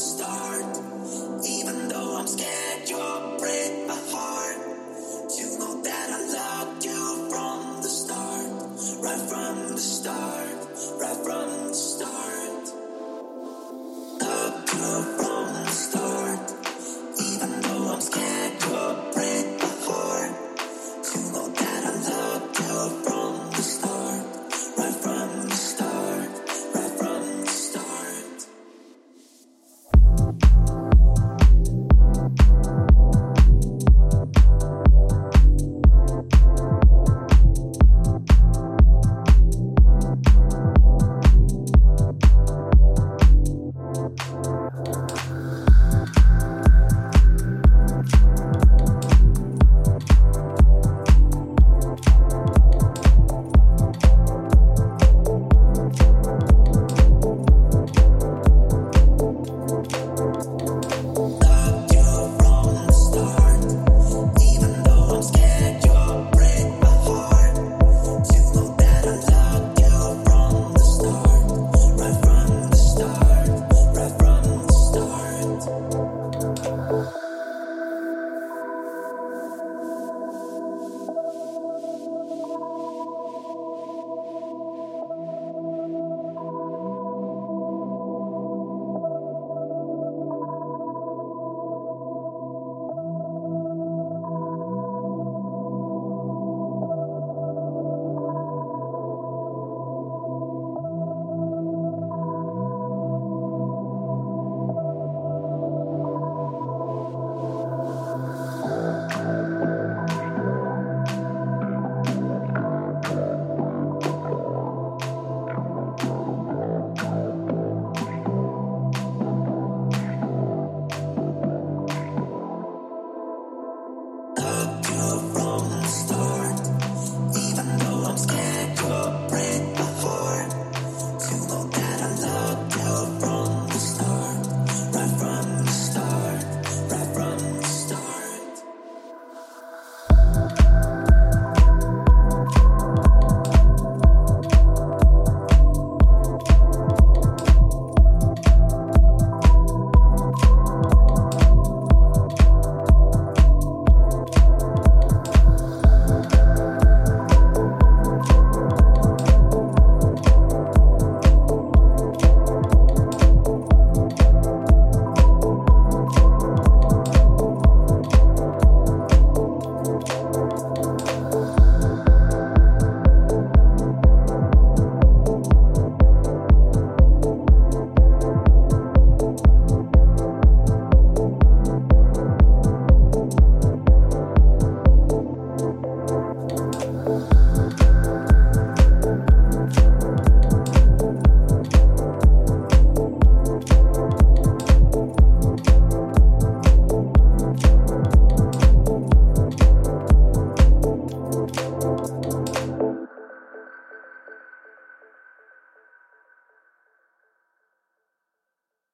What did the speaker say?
start, even though I'm scared you're.